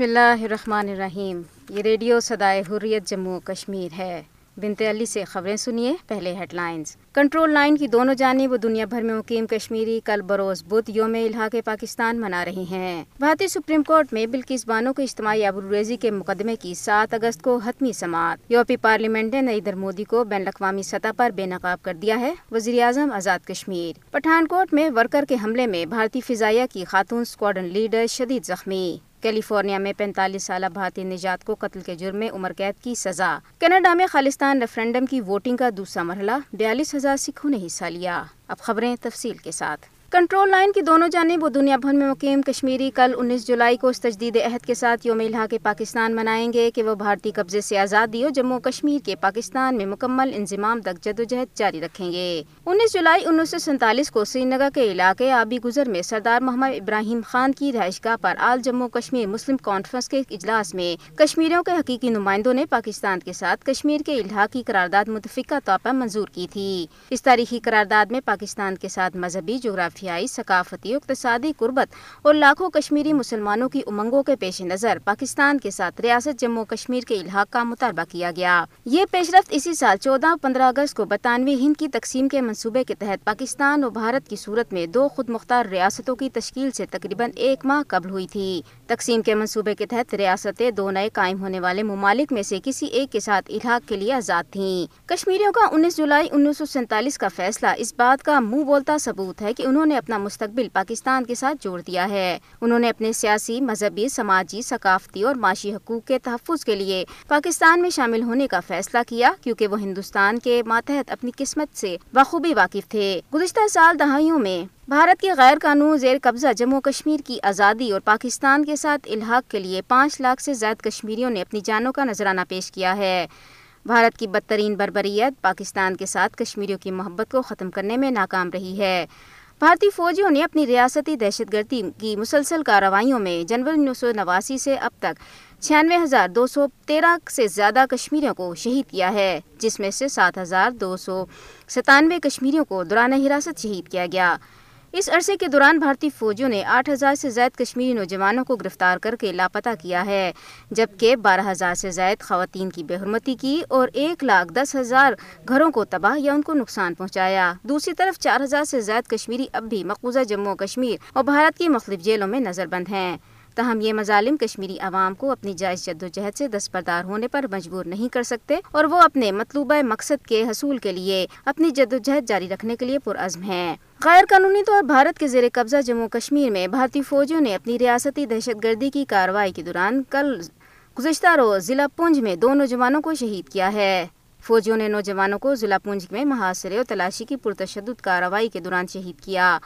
بسم اللہ الرحمن الرحیم۔ یہ ریڈیو صدائے حریت جموں کشمیر ہے۔ بنت علی سے خبریں سنیے، پہلے ہیڈ لائنز۔ کنٹرول لائن کی دونوں جانب دنیا بھر میں مقیم کشمیری کل بروز بدھ یوم الحاق پاکستان منا رہے ہیں۔ بھارتی سپریم کورٹ میں بلکیس بانو کے اجتماعی ابروریزی کے مقدمے کی سات اگست کو حتمی سماعت۔ یورپی پارلیمنٹ نے نریندر مودی کو بین الاقوامی سطح پر بے نقاب کر دیا ہے۔ وزیر اعظم آزاد کشمیر۔ پٹھان کوٹ میں ورکر کے حملے میں بھارتی فضائیہ کی خاتون اسکواڈن لیڈر شدید زخمی۔ کیلیفورنیا میں پینتالیس سالہ بھارتی نجات کو قتل کے جرم میں عمر قید کی سزا۔ کینیڈا میں خالستان ریفرینڈم کی ووٹنگ کا دوسرا مرحلہ، بیالیس ہزار سکھوں نے حصہ لیا۔ اب خبریں تفصیل کے ساتھ۔ کنٹرول لائن کی دونوں جانب و دنیا بھر میں مقیم کشمیری کل انیس جولائی کو اس تجدید عہد کے ساتھ یوم الحاق پاکستان منائیں گے کہ وہ بھارتی قبضے سے آزادی اور جموں کشمیر کے پاکستان میں مکمل انضمام تک جدوجہد جاری رکھیں گے۔ انیس جولائی انیس سو سینتالیس کو سری نگر کے علاقے آبی گزر میں سردار محمد ابراہیم خان کی رہائش گاہ پر all Jammu Kashmir Muslim conference کے اجلاس میں کشمیریوں کے حقیقی نمائندوں نے پاکستان کے ساتھ کشمیر کے الحاق کی قرارداد متفقہ طور پر منظور کی تھی۔ اس تاریخی قرارداد میں پاکستان کے ساتھ مذہبی جغرافی جغرافیائی ثقافتی، اقتصادی قربت اور لاکھوں کشمیری مسلمانوں کی امنگوں کے پیش نظر پاکستان کے ساتھ ریاست جموں کشمیر کے الحاق کا مطالبہ کیا گیا۔ یہ پیش رفت اسی سال چودہ، پندرہ اگست کو برطانوی ہند کی تقسیم کے منصوبے کے تحت پاکستان اور بھارت کی صورت میں دو خود مختار ریاستوں کی تشکیل سے تقریباً ایک ماہ قبل ہوئی تھی۔ تقسیم کے منصوبے کے تحت ریاستیں دو نئے قائم ہونے والے ممالک میں سے کسی ایک کے ساتھ الحاق کے لیے آزاد تھیں۔ کشمیریوں کا انیس جولائی انیس سو سینتالیس کا فیصلہ اس بات کا منہ بولتا ثبوت ہے کہ انہوں نے اپنا مستقبل پاکستان کے ساتھ جوڑ دیا ہے۔ انہوں نے اپنے سیاسی، مذہبی، سماجی، ثقافتی اور معاشی حقوق کے تحفظ کے لیے پاکستان میں شامل ہونے کا فیصلہ کیا، کیونکہ وہ ہندوستان کے ماتحت اپنی قسمت سے بخوبی واقف تھے۔ گزشتہ سال دہائیوں میں بھارت کے غیر قانون زیر قبضہ جموں کشمیر کی آزادی اور پاکستان کے ساتھ الحاق کے لیے پانچ لاکھ سے زائد کشمیریوں نے اپنی جانوں کا نذرانہ پیش کیا ہے۔ بھارت کی بدترین بربریت پاکستان کے ساتھ کشمیریوں کی محبت کو ختم کرنے میں ناکام رہی ہے۔ بھارتی فوجیوں نے اپنی ریاستی دہشت گردی کی مسلسل کارروائیوں میں جنوری انیس سو نواسی سے اب تک چھیانوے ہزار دو سو تیرہ سے زیادہ کشمیریوں کو شہید کیا ہے، جس میں سے سات ہزار دو سو ستانوے کشمیریوں کو دوران حراست شہید کیا گیا۔ اس عرصے کے دوران بھارتی فوجیوں نے آٹھ ہزار سے زائد کشمیری نوجوانوں کو گرفتار کر کے لاپتہ کیا ہے، جبکہ بارہ ہزار سے زائد خواتین کی بے حرمتی کی اور ایک لاکھ دس ہزار گھروں کو تباہ یا ان کو نقصان پہنچایا۔ دوسری طرف چار ہزار سے زائد کشمیری اب بھی مقبوضہ جموں کشمیر اور بھارت کی مختلف جیلوں میں نظر بند ہیں۔ تاہم یہ مظالم کشمیری عوام کو اپنی جائز جدوجہد سے دستبردار ہونے پر مجبور نہیں کر سکتے اور وہ اپنے مطلوبہ مقصد کے حصول کے لیے اپنی جدوجہد جاری رکھنے کے لیے پرعزم ہیں۔ غیر قانونی طور بھارت کے زیر قبضہ جموں کشمیر میں بھارتی فوجیوں نے اپنی ریاستی دہشت گردی کی کارروائی کے دوران کل گزشتہ روز ضلع پونج میں دو نوجوانوں کو شہید کیا ہے۔ فوجیوں نے نوجوانوں کو ضلع پونج میں محاصرے اور تلاشی کی پرتشدد کارروائی کے دوران شہید کیا۔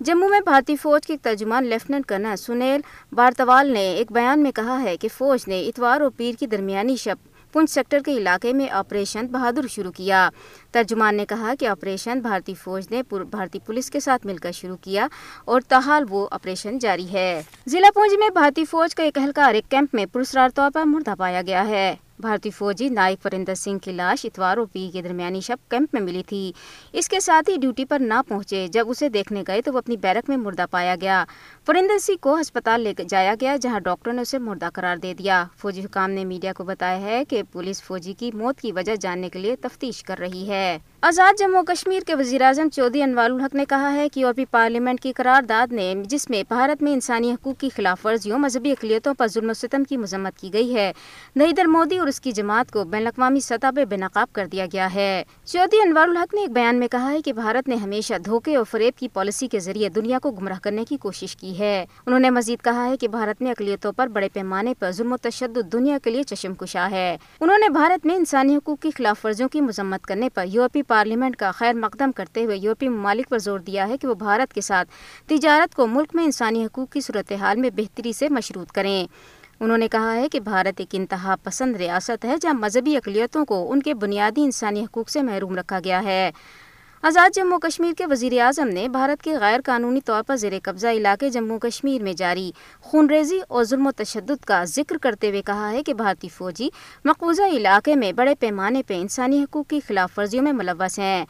جموں میں بھارتی فوج کے ترجمان لیفٹننٹ کرنل سنیل بارتوال نے ایک بیان میں کہا ہے کہ فوج نے اتوار اور پیر کی درمیانی شب پنچ سیکٹر کے علاقے میں آپریشن بہادر شروع کیا۔ ترجمان نے کہا کہ آپریشن بھارتی فوج نے بھارتی پولیس کے ساتھ مل کر شروع کیا اور تاحال وہ آپریشن جاری ہے۔ ضلع پونج میں بھارتی فوج کا ایک اہلکار ایک کیمپ میں پرسرار طور پر مردہ پایا گیا ہے۔ بھارتی فوجی نائک پرندر سنگھ کی لاش اتوار اور پی کے درمیانی شب کیمپ میں ملی تھی۔ اس کے ساتھ ہی ڈیوٹی پر نہ پہنچے۔ جب اسے دیکھنے گئے تو وہ اپنی بیرک میں مردہ پایا گیا۔ پرندر سنگھ کو ہسپتال لے جایا گیا، جہاں ڈاکٹر نے اسے مردہ قرار دے دیا۔ فوجی حکام نے میڈیا کو بتایا ہے کہ پولیس فوجی کی موت کی وجہ جاننے کے لیے تفتیش کر رہی ہے۔ آزاد جموں کشمیر کے وزیر اعظم چودھری انوار الحق نے کہا ہے کہ یورپی پارلیمنٹ کی قرارداد نے جس میں بھارت میں انسانی حقوق کی خلاف ورزیوں، مذہبی اقلیتوں پر ظلم و ستم کی مذمت کی گئی ہے۔ نریندر مودی اور اس کی جماعت کو بین الاقوامی سطح پہ بے نقاب کر دیا گیا ہے۔ چودھری انوار الحق نے ایک بیان میں کہا ہے کہ بھارت نے ہمیشہ دھوکے اور فریب کی پالیسی کے ذریعے دنیا کو گمراہ کرنے کی کوشش کی ہے۔ انہوں نے مزید کہا ہے کہ بھارت میں اقلیتوں پر بڑے پیمانے پر ظلم و تشدد دنیا کے لیے چشم کشا ہے۔ انہوں نے بھارت میں انسانی حقوق کی خلاف ورزیوں کی مذمت کرنے پر یورپی پارلیمنٹ کا خیر مقدم کرتے ہوئے یورپی ممالک پر زور دیا ہے کہ وہ بھارت کے ساتھ تجارت کو ملک میں انسانی حقوق کی صورتحال میں بہتری سے مشروط کریں۔ انہوں نے کہا ہے کہ بھارت ایک انتہا پسند ریاست ہے جہاں مذہبی اقلیتوں کو ان کے بنیادی انسانی حقوق سے محروم رکھا گیا ہے۔ آزاد جموں کشمیر کے وزیر اعظم نے بھارت کے غیر قانونی طور پر زیر قبضہ علاقے جموں کشمیر میں جاری خون ریزی اور ظلم و تشدد کا ذکر کرتے ہوئے کہا ہے کہ بھارتی فوجی مقبوضہ علاقے میں بڑے پیمانے پہ انسانی حقوق کی خلاف ورزیوں میں ملوث ہیں۔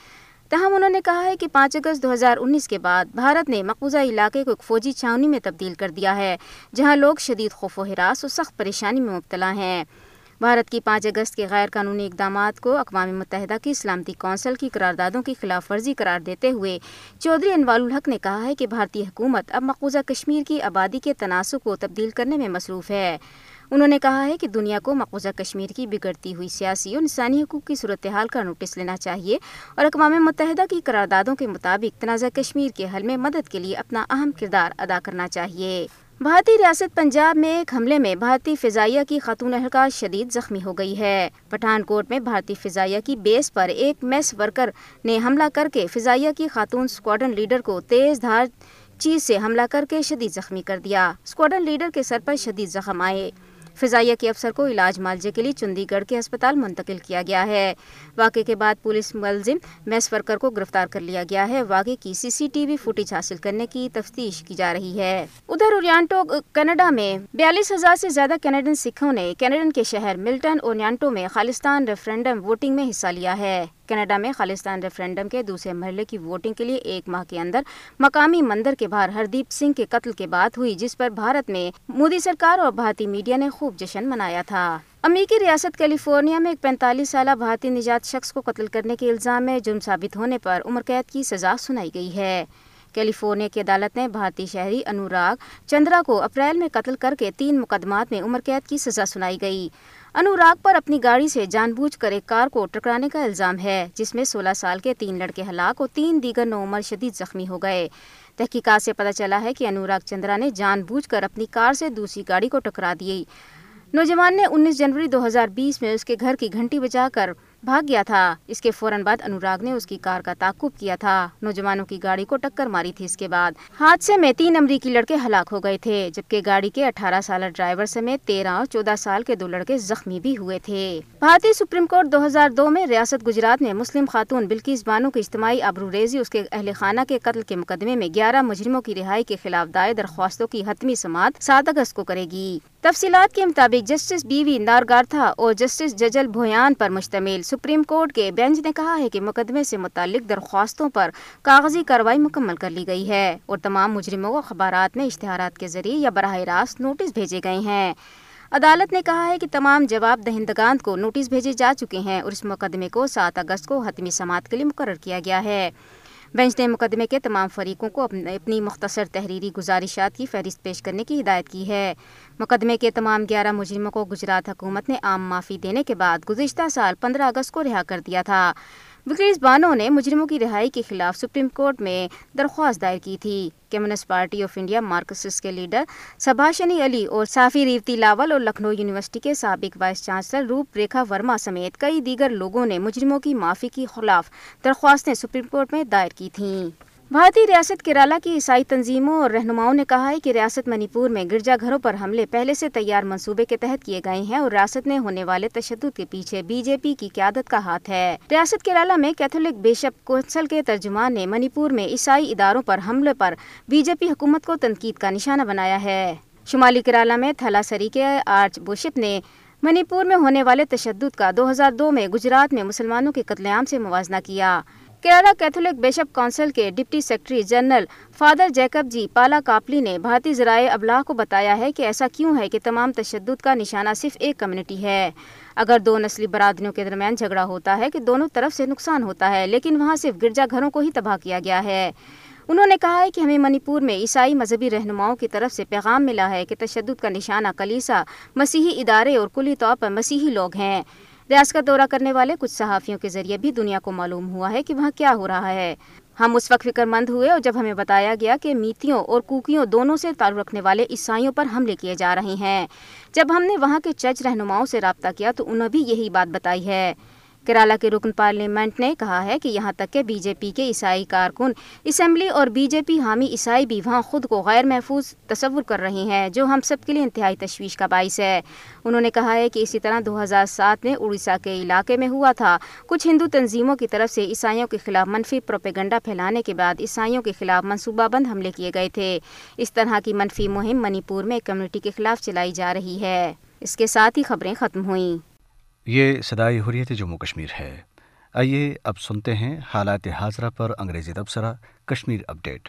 تاہم، انہوں نے کہا ہے کہ پانچ اگست دو ہزار انیس کے بعد بھارت نے مقبوضہ علاقے کو ایک فوجی چھاونی میں تبدیل کر دیا ہے، جہاں لوگ شدید خوف و ہراس اور سخت پریشانی میں مبتلا ہیں۔ بھارت کی پانچ اگست کے غیر قانونی اقدامات کو اقوام متحدہ کی سلامتی کونسل کی قراردادوں کی خلاف ورزی قرار دیتے ہوئے چودھری انوال الحق نے کہا ہے کہ بھارتی حکومت اب مقبوضہ کشمیر کی آبادی کے تناسب کو تبدیل کرنے میں مصروف ہے۔ انہوں نے کہا ہے کہ دنیا کو مقبوضہ کشمیر کی بگڑتی ہوئی سیاسی اور انسانی حقوق کی صورتحال کا نوٹس لینا چاہیے اور اقوام متحدہ کی قراردادوں کے مطابق تنازع کشمیر کے حل میں مدد کے لیے اپنا اہم کردار ادا کرنا چاہیے۔ بھارتی ریاست پنجاب میں ایک حملے میں بھارتی فضائیہ کی خاتون اہلکار شدید زخمی ہو گئی ہے۔ پٹھان کوٹ میں بھارتی فضائیہ کی بیس پر ایک میس ورکر نے حملہ کر کے فضائیہ کی خاتون اسکواڈن لیڈر کو تیز دھار چیز سے حملہ کر کے شدید زخمی کر دیا۔ اسکواڈن لیڈر کے سر پر شدید زخم آئے۔ فضائیہ کے افسر کو علاج معالجے کے لیے چندی گڑھ کے اسپتال منتقل کیا گیا ہے۔ واقعے کے بعد پولیس ملزم میس ورکر کو گرفتار کر لیا گیا ہے۔ واقعے کی سی سی ٹی وی فوٹیج حاصل کرنے کی تفتیش کی جا رہی ہے۔ ادھر اورینٹو کینیڈا میں بیالیس ہزار سے زیادہ کینیڈن سکھوں نے کینیڈن کے شہر ملٹن اور میں خالستان ریفرنڈم ووٹنگ میں حصہ لیا ہے۔ کینیڈا میں خالستان ریفرنڈم کے دوسرے مرحلے کی ووٹنگ کے لیے ایک ماہ کے اندر مقامی مندر کے باہر ہردیپ سنگھ کے قتل کے بعد ہوئی، جس پر بھارت میں مودی سرکار اور بھارتی میڈیا نے خوب جشن منایا تھا۔ امریکی ریاست کیلیفورنیا میں ایک پینتالیس سالہ بھارتی نجات شخص کو قتل کرنے کے الزام میں جرم ثابت ہونے پر عمر قید کی سزا سنائی گئی ہے۔ کیلیفورنیا کی عدالت نے بھارتی شہری انوراگ چندرا کو اپریل میں قتل کر کے تین مقدمات میں عمر قید کی سزا سنائی گئی۔ انوراگ پر اپنی گاڑی سے جان بوجھ کر ایک کار کو ٹکرانے کا الزام ہے، جس میں سولہ سال کے تین لڑکے ہلاک اور تین دیگر نو عمر شدید زخمی ہو گئے۔ تحقیقات سے پتہ چلا ہے کہ انوراگ چندرا نے جان بوجھ کر اپنی کار سے دوسری گاڑی کو ٹکرا دی۔ نوجوان نے انیس جنوری دو ہزار بیس میں اس کے گھر کی گھنٹی بجا کر بھاگ گیا تھا۔ اس کے فوراً بعد انوراگ نے اس کی کار کا تعقب کیا تھا۔ نوجوانوں کی گاڑی کو ٹکر ماری تھی۔ اس کے بعد حادثے میں تین امریکی لڑکے ہلاک ہو گئے تھے، جبکہ گاڑی کے اٹھارہ سالہ ڈرائیور سمیت تیرہ اور چودہ سال کے دو لڑکے زخمی بھی ہوئے تھے۔ بھارتی سپریم کورٹ دو ہزار دو میں ریاست گجرات میں مسلم خاتون بلکیس بانو کی اجتماعی ابرو ریزی، اس کے اہل خانہ کے قتل کے مقدمے میں گیارہ مجرموں کی رہائی کے خلاف دائر درخواستوں کی حتمی سماعت سات اگست کو کرے گی۔ تفصیلات کے مطابق جسٹس بی وی نارگارتھا اور جسٹس ججل بھویان پر مشتمل سپریم کورٹ کے بینچ نے کہا ہے کہ مقدمے سے متعلق درخواستوں پر کاغذی کاروائی مکمل کر لی گئی ہے اور تمام مجرموں کو اخبارات میں اشتہارات کے ذریعے یا براہ راست نوٹس بھیجے گئے ہیں۔ عدالت نے کہا ہے کہ تمام جواب دہندگان کو نوٹس بھیجے جا چکے ہیں اور اس مقدمے کو سات اگست کو حتمی سماعت کے لیے مقرر کیا گیا ہے۔ بینچ نے مقدمے کے تمام فریقوں کو اپنی مختصر تحریری گزارشات کی فہرست پیش کرنے کی ہدایت کی ہے۔ مقدمے کے تمام گیارہ مجرموں کو گجرات حکومت نے عام معافی دینے کے بعد گزشتہ سال پندرہ اگست کو رہا کر دیا تھا۔ وکریز بانو نے مجرموں کی رہائی کے خلاف سپریم کورٹ میں درخواست دائر کی تھی Communist Party of India Marxist کے لیڈر سبھاشنی علی اور صافی ریوتی لاول اور لکھنؤ یونیورسٹی کے سابق وائس چانسلر روپ ریکھا ورما سمیت کئی دیگر لوگوں نے مجرموں کی معافی کے خلاف درخواستیں سپریم کورٹ میں دائر کی تھیں۔ بھارتی ریاست کیرالہ کی عیسائی تنظیموں اور رہنماؤں نے کہا ہے کہ ریاست منی پور میں گرجا گھروں پر حملے پہلے سے تیار منصوبے کے تحت کیے گئے ہیں اور ریاست میں ہونے والے تشدد کے پیچھے بی جے پی کی قیادت کا ہاتھ ہے۔ ریاست کیرالہ میں کیتھولک بیشپ کونسل کے ترجمان نے منی پور میں عیسائی اداروں پر حملے پر بی جے پی حکومت کو تنقید کا نشانہ بنایا ہے۔ شمالی کیرالہ میں تھلا سری کے آرچ بوشپ نے منی پور میں ہونے والے تشدد کا دو ہزار دو میں گجرات میں مسلمانوں کے قتل عام سے موازنہ کیا۔ کیرالہ کیتھولک بیشپ کونسل کے deputy secretary general father Jacob G Palakappilly نے بھارتی ذرائع ابلاغ کو بتایا ہے کہ ایسا کیوں ہے کہ تمام تشدد کا نشانہ صرف ایک کمیونٹی ہے۔ اگر دو نسلی برادریوں کے درمیان جھگڑا ہوتا ہے کہ دونوں طرف سے نقصان ہوتا ہے، لیکن وہاں صرف گرجا گھروں کو ہی تباہ کیا گیا ہے۔ انہوں نے کہا ہے کہ ہمیں منی پور میں عیسائی مذہبی رہنماؤں کی طرف سے پیغام ملا ہے کہ تشدد کا نشانہ کلیسا مسیحی ادارے اور کلی طور پر مسیحی لوگ ہیں۔ ریاض کا دورہ کرنے والے کچھ صحافیوں کے ذریعے بھی دنیا کو معلوم ہوا ہے کہ وہاں کیا ہو رہا ہے۔ ہم اس وقت فکر مند ہوئے اور جب ہمیں بتایا گیا کہ میتیوں اور کوکیوں دونوں سے تعلق رکھنے والے عیسائیوں پر حملے کیے جا رہے ہیں۔ جب ہم نے وہاں کے چرچ رہنماؤں سے رابطہ کیا تو انہوں نے بھی یہی بات بتائی ہے۔ کیرالا کے رکن پارلیمنٹ نے کہا ہے کہ یہاں تک کہ بی جے پی کے عیسائی کارکن اسمبلی اور بی جے پی حامی عیسائی بھی وہاں خود کو غیر محفوظ تصور کر رہے ہیں، جو ہم سب کے لیے انتہائی تشویش کا باعث ہے۔ انہوں نے کہا ہے کہ اسی طرح دو ہزار سات میں اڑیسہ کے علاقے میں ہوا تھا۔ کچھ ہندو تنظیموں کی طرف سے عیسائیوں کے خلاف منفی پروپیگنڈا پھیلانے کے بعد عیسائیوں کے خلاف منصوبہ بند حملے کیے گئے تھے۔ اس طرح کی منفی مہم منی پور میں کمیونٹی کے خلاف چلائی جا رہی ہے۔ اس کے ساتھ ہی خبریں ختم ہوئیں۔ یہ صدائی حریت جموں کشمیر ہے۔ آئیے اب سنتے ہیں حالات حاضرہ پر انگریزی تبصرہ Kashmir update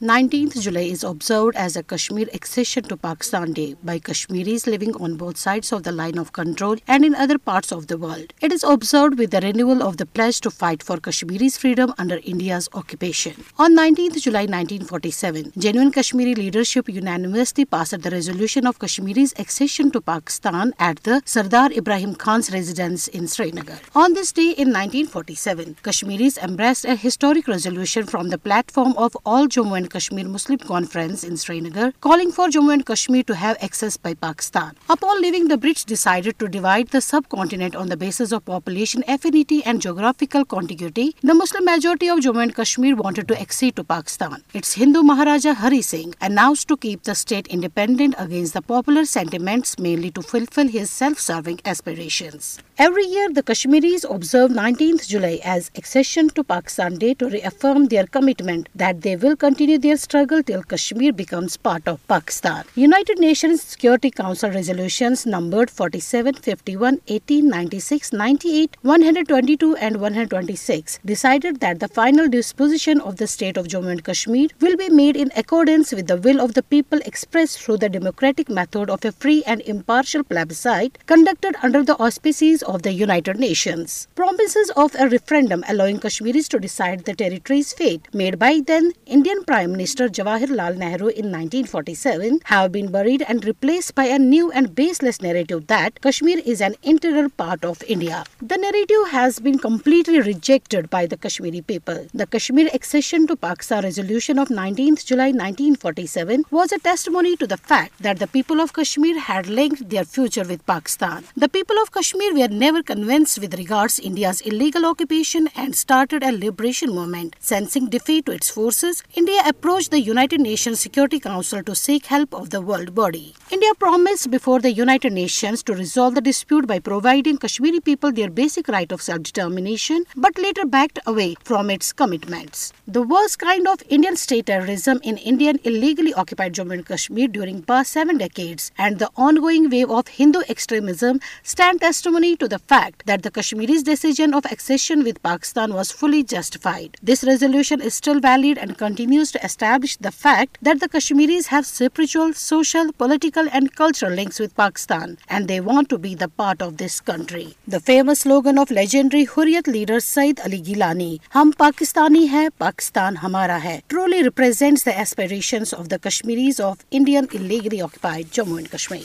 19th July is observed as a Kashmir accession to Pakistan Day by Kashmiris living on both sides of the line of control and in other parts of the world. It is observed with the renewal of the pledge to fight for Kashmiri's freedom under India's occupation. On 19th July 1947, genuine Kashmiri leadership unanimously passed the resolution of Kashmiri's accession to Pakistan at the Sardar Ibrahim Khan's residence in Srinagar. On this day in 1947, Kashmiris embraced a historic resolution from the platform of all Jammu and Kashmir Muslim Conference in Srinagar, calling for Jammu and Kashmir to have access by Pakistan. Upon leaving, the British decided to divide the subcontinent on the basis of population affinity and geographical contiguity. The Muslim majority of Jammu and Kashmir wanted to accede to Pakistan. Its Hindu Maharaja Hari Singh announced to keep the state independent against the popular sentiments, mainly to fulfill his self-serving aspirations. Every year, the Kashmiris observe 19th July as accession to Pakistan Day to reaffirm their commitment that they will continue their struggle till Kashmir becomes part of Pakistan. United Nations Security Council resolutions numbered 47, 51, 18, 96, 98, 122 and 126 decided that the final disposition of the state of Jammu and Kashmir will be made in accordance with the will of the people expressed through the democratic method of a free and impartial plebiscite conducted under the auspices of the United Nations. Promises of a referendum allowing Kashmiris to decide the territory's fate made by then Indian Prime Minister Jawaharlal Nehru in 1947 have been buried and replaced by a new and baseless narrative that Kashmir is an integral part of India. The narrative has been completely rejected by the Kashmiri people. The Kashmir accession to Pakistan resolution of 19th July 1947 was a testimony to the fact that the people of Kashmir had linked their future with Pakistan. The people of Kashmir were never convinced with regards India's illegal occupation and started a liberation movement. Sensing defeat to its forces, India approached the United Nations Security Council to seek help of the world body. India promised before the United Nations to resolve the dispute by providing Kashmiri people their basic right of self-determination, but later backed away from its commitments. The worst kind of Indian state terrorism in Indian illegally occupied Jammu and Kashmir during past seven decades and the ongoing wave of Hindu extremism stand testimony to the fact that the Kashmiris' decision of accession with Pakistan was fully justified. This resolution is still valid and continues to establish the fact that the Kashmiris have spiritual, social, political and cultural links with Pakistan and they want to be the part of this country. The famous slogan of legendary Hurriyat leader Said Ali Gilani, Hum Pakistani hai, Pakistan hamara hai, truly represents the aspirations of the Kashmiris of Indian illegally occupied Jammu and Kashmir.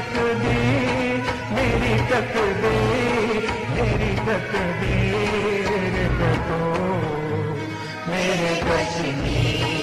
تقدیر میری تقدیر میری تقدیر میرے کشمیر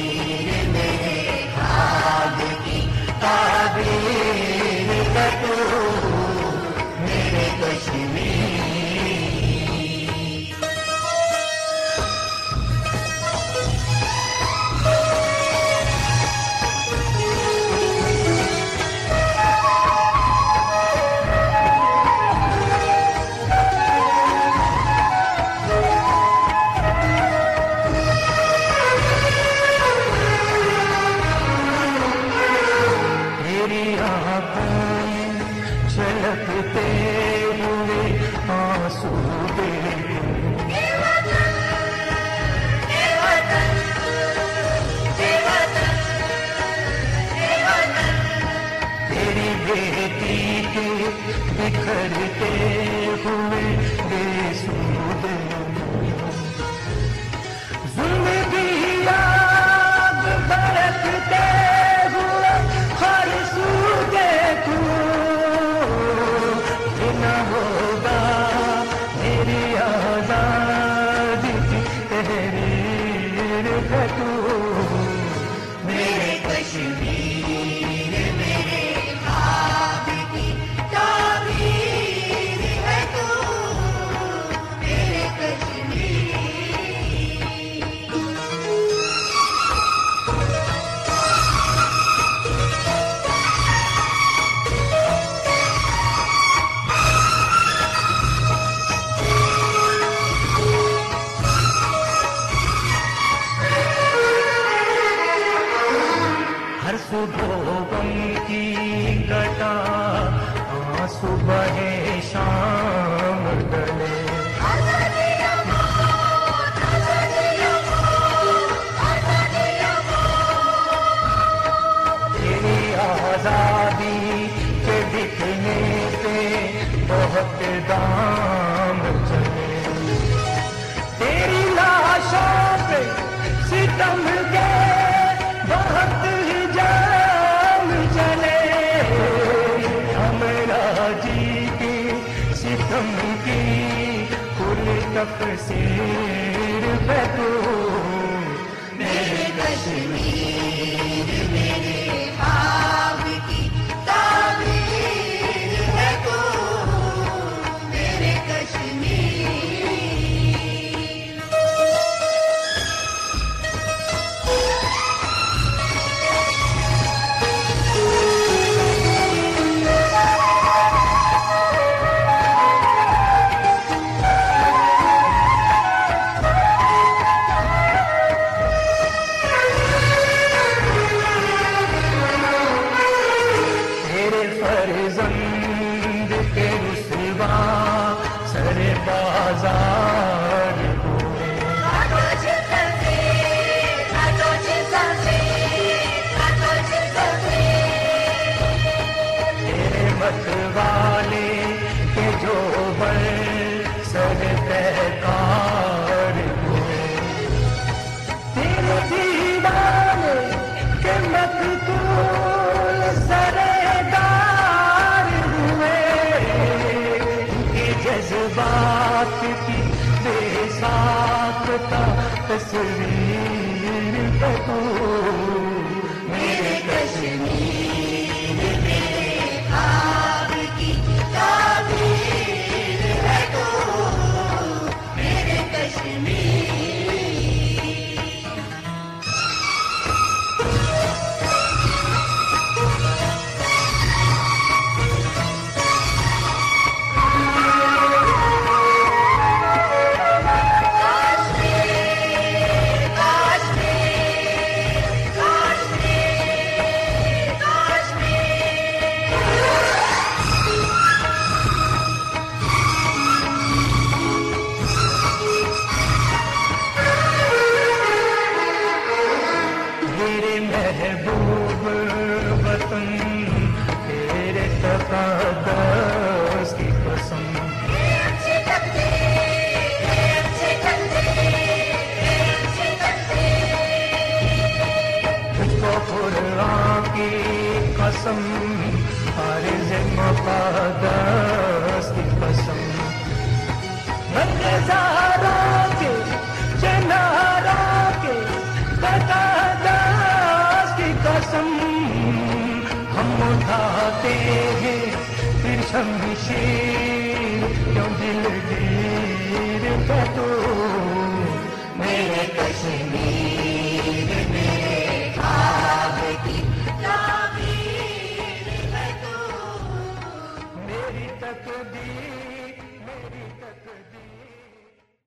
تفسیر میں تو۔ میرے کشمیر میں قسم عارض مفادات کی قسم۔ زہرا کے چنارا کے قطادات کی قسم۔ ہم اٹھاتے ہیں، پھر شمشیر، کیوں دل گیر میرے کشمیر۔ تقدیر